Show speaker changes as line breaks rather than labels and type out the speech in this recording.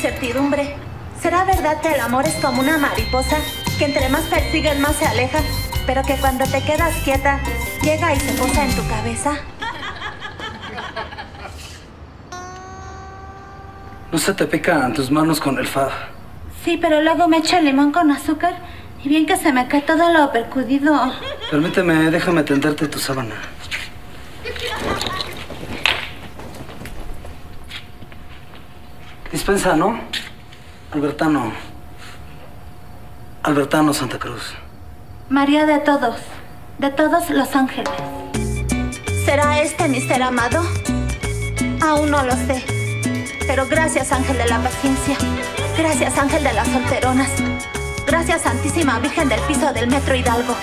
incertidumbre. ¿Será verdad que el amor es como una mariposa que entre más persigues más se aleja, pero que cuando te quedas quieta llega y se posa en tu cabeza?
¿No se te pican tus manos con el fab?
Sí, pero luego me echo el limón con azúcar y bien que se me cae todo lo percudido.
Permíteme, déjame tenderte tu sábana. Dispensa, ¿no? Albertano. Albertano Santa Cruz.
María de todos, de todos los ángeles. ¿Será este mi ser amado? Aún no lo sé. Pero gracias, ángel de la paciencia. Gracias, ángel de las solteronas. Gracias, Santísima Virgen del piso del Metro Hidalgo.